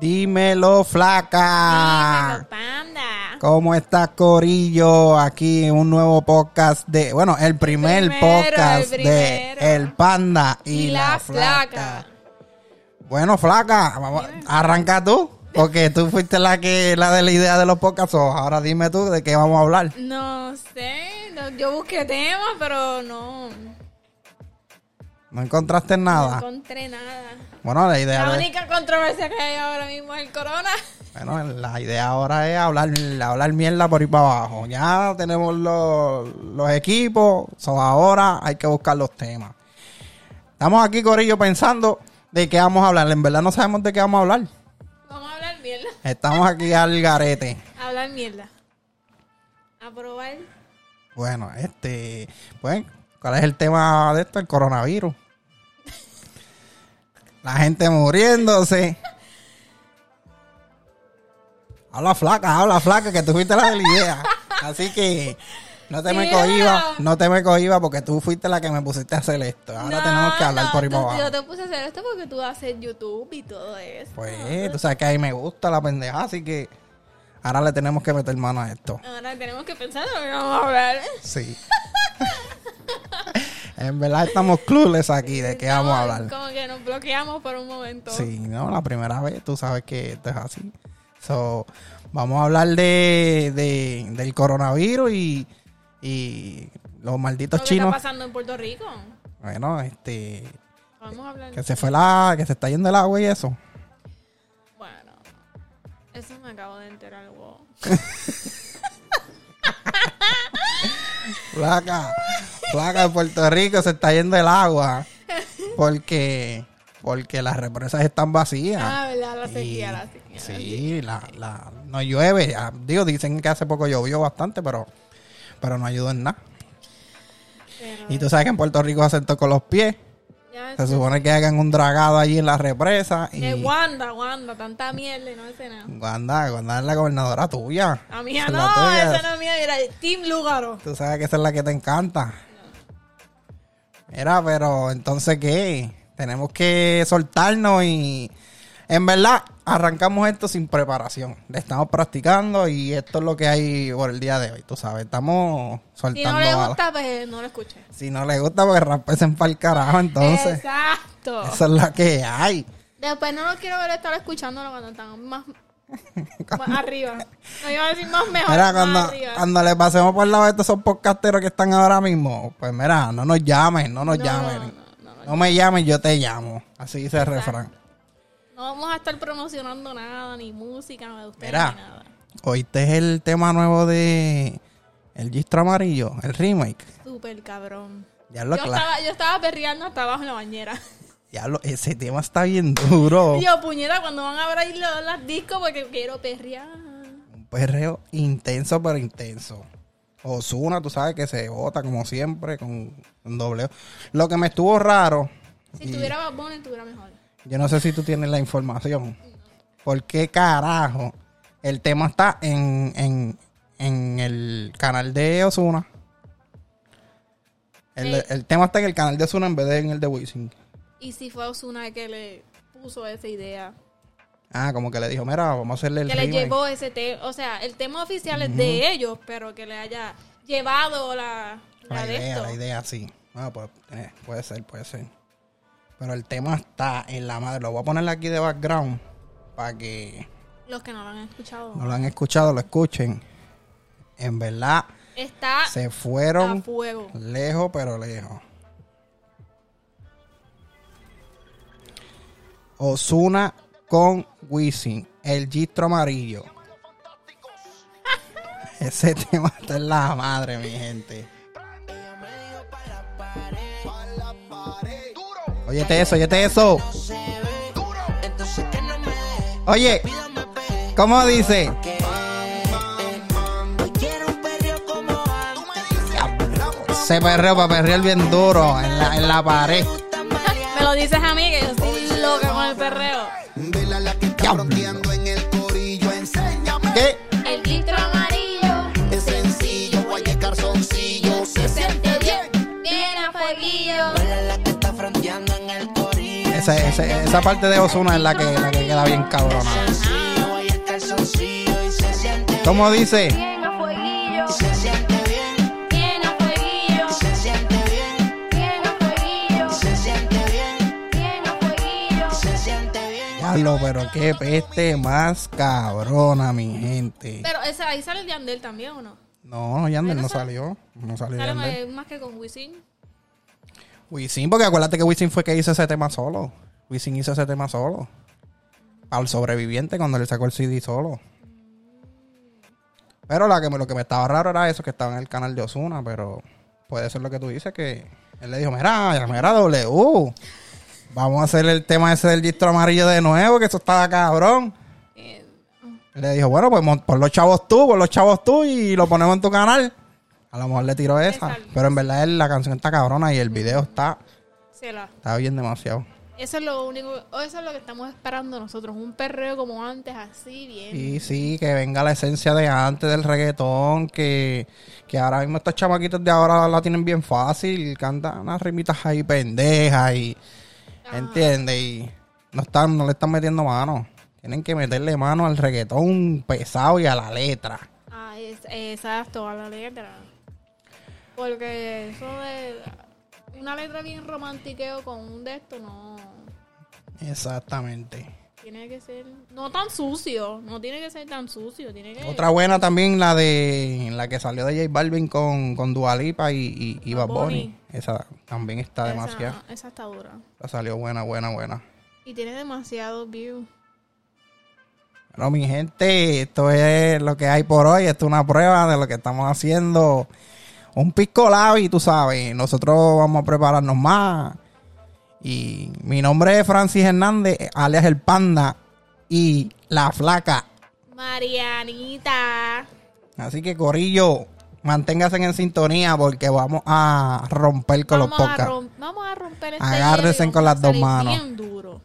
Dímelo, flaca. Dímelo, panda. ¿Cómo estás, Corillo? Aquí en un nuevo podcast de, bueno, el primer primero, podcast el de. El Panda y, Y la, la flaca. flaca. Bueno, flaca, vamos, arranca tú, porque tú fuiste la que la de la idea de los podcasts. ahora dime tú de qué vamos a hablar. No sé, no, yo busqué temas, pero no, No encontraste no nada. encontré nada. Bueno, la idea La de- única controversia que hay ahora mismo es el corona. Bueno, la idea ahora es hablar, hablar mierda por ir para abajo. Ya tenemos los, los equipos, so ahora hay que buscar los temas. Estamos aquí, Corillo, pensando de qué vamos a hablar. En verdad no sabemos de qué vamos a hablar. Vamos a hablar mierda. Estamos aquí al garete. Hablar mierda. A probar. Bueno, este, pues, ¿cuál es el tema de esto? El coronavirus. La gente muriéndose. Habla flaca, habla flaca, que tú fuiste la de la idea. Así que no te me Sí, cohiba, pero- no te me cohiba porque tú fuiste la que me pusiste a hacer esto. Ahora tenemos que hablar no, por ahí tú- para abajo. Yo te puse a hacer esto porque tú haces YouTube y todo eso. Pues, tú sabes que a mí me gusta la pendeja, así que ahora le tenemos que meter mano a esto. Ahora tenemos que pensar lo que vamos a hablar. Sí. en verdad estamos clueless aquí de qué vamos a hablar. Como que nos bloqueamos por un momento. Sí, no, la primera vez, tú sabes que esto es así. So, vamos a hablar de, de- del coronavirus y, y los malditos chinos. está pasando en Puerto Rico. Bueno, este, Vamos a hablar. que se fue la, que se está yendo el agua y eso. Bueno, eso me acabo de enterar. wow. Placa, placa de Puerto Rico se está yendo el agua porque, porque las represas están vacías. Ah, ¿verdad? La Y- sequía, la sequía. Sí, la, la, no llueve. Digo, dicen que hace poco llovió bastante, pero, pero no ayudó en nada. Pero Y tú sabes que en Puerto Rico hacen todo con los pies. ya Se supone que hagan un dragado allí en la represa. Y Eh, Wanda, Wanda, tanta mierda y no hace nada. Wanda, Wanda es la gobernadora tuya. A mía Esa no, esa no es mía, mira, Team Lugaro. Tú sabes que esa es la que te encanta. Mira, pero entonces, ¿qué? Tenemos que soltarnos y... En verdad, arrancamos esto sin preparación. Le estamos practicando y esto es lo que hay por el día de hoy, tú sabes. Estamos Si soltando no le balas. gusta, pues no lo escuche. Si no le gusta, pues raspesen para el carajo, entonces. Exacto. Esa es la que hay. Después no lo quiero ver estar escuchándolo cuando están más, más arriba. No iba a decir más mejor. Mira, más cuando, arriba. cuando le pasemos por el lado de estos esos podcasteros que están ahora mismo, pues mira, no nos llamen, no nos No, llamen. no, No, no, no. me llames, yo te llamo. Así dice el refrán. No vamos a estar promocionando nada, ni música, de ustedes, Mira. ni nada. ¿Oíste el tema nuevo de El Gistro Amarillo? El remake. Súper cabrón. Ya lo Yo estaba, yo estaba perreando hasta abajo en la bañera. Ya lo- ese tema está bien duro. Yo, puñeta, cuando van a abrir los, las discos porque quiero perrear. Un perreo intenso, pero intenso. Osuna, tú sabes que se bota como siempre con un dobleo. Lo que me estuvo raro, Si tuviera Bad Bunny, estuviera mejor. yo no sé si tú tienes la información. ¿Por qué carajo el tema está en, en, en el canal de Osuna? El, Sí. el tema está en el canal de Osuna en vez de en el de Wisin. Y si fue Osuna que le puso esa idea. Ah, como que le dijo, mira, vamos a hacerle el que le llevó ese tema. O sea, el tema oficial es de ellos, pero que le haya llevado la, la, La de idea, esto. la idea, sí. Ah, pues, eh, puede ser, puede ser. Pero el tema está en la madre. Lo voy a poner aquí de background para que Los que no lo han escuchado. no lo han escuchado, lo escuchen. En verdad, Está se a fueron fuego. lejos, pero lejos. Osuna con Wisin, el gistro amarillo. Ese tema está en la madre, mi gente. Óyete eso, óyete eso. Oye, ¿cómo dice? Se perreo para perrear bien duro en la, en la pared. Me lo dices a mí yo estoy loca con el perreo. Vela la que está fronteando en el corillo, enséñame. ¿Qué? El distro amarillo Es sencillo, guaye calzoncillo, se siente bien. bien a fueguillo. Vela la que está fronteando en el corillo, esa, esa, esa parte de Osuna es la que, la que queda bien cabrona. ¿Cómo dice? Bien a fueguillo, Diablo, pero qué peste más cabrona, mi gente. Pero ese, ahí sale el Yandel también, ¿o no? No, Yandel no no salió. No salió Sale Yandel. más, que con Wisin. Wisin, porque acuérdate que Wisin fue que hizo ese tema solo. Wisin hizo ese tema solo. Al sobreviviente cuando le sacó el CD solo. Pero la que, me- lo que me estaba raro era eso, que estaba en el canal de Osuna, pero puede ser lo que tú dices, que él le dijo, mira, mira W, vamos a hacer el tema ese del distro amarillo de nuevo, que eso estaba cabrón. Eh, le dijo, bueno, pues pon los chavos tú, pon los chavos tú y lo ponemos en tu canal. A lo mejor le tiró esa. Exacto. Pero en verdad él- la canción está cabrona y el video está, se la- está bien demasiado. Eso es lo único, eso es lo que estamos esperando nosotros, un perreo como antes, así bien. Sí, sí, que venga la esencia de antes del reggaetón, que, que ahora mismo estos chamaquitos de ahora la tienen bien fácil, cantan unas rimitas ahí pendejas y. ¿entiendes? Y no están, no le están metiendo mano. Tienen que meterle mano al reggaetón pesado y a la letra. Ah, es, exacto, a la letra. Porque eso de una letra bien romantiqueo con un de esto no Exactamente. tiene que ser no tan sucio, no tiene que ser tan sucio, tiene que Otra buena también la de la que salió de J Balvin con, con Dua Lipa y, y, y Bad Bad Bunny. Bunny. Esa también está esa, demasiado. esa está dura. Esa salió buena, buena, buena. Y tiene demasiados views. Bueno, mi gente, esto es lo que hay por hoy. Esto es una prueba de lo que estamos haciendo. Un pisco labi, tú sabes. Nosotros vamos a prepararnos más. Y mi nombre es Francis Hernández, alias El Panda y La Flaca. Marianita. Así que, Corillo, manténgase en sintonía porque vamos a romper con los Vamos podcasts. vamos a romper este Agárrense con las dos manos. bien duro.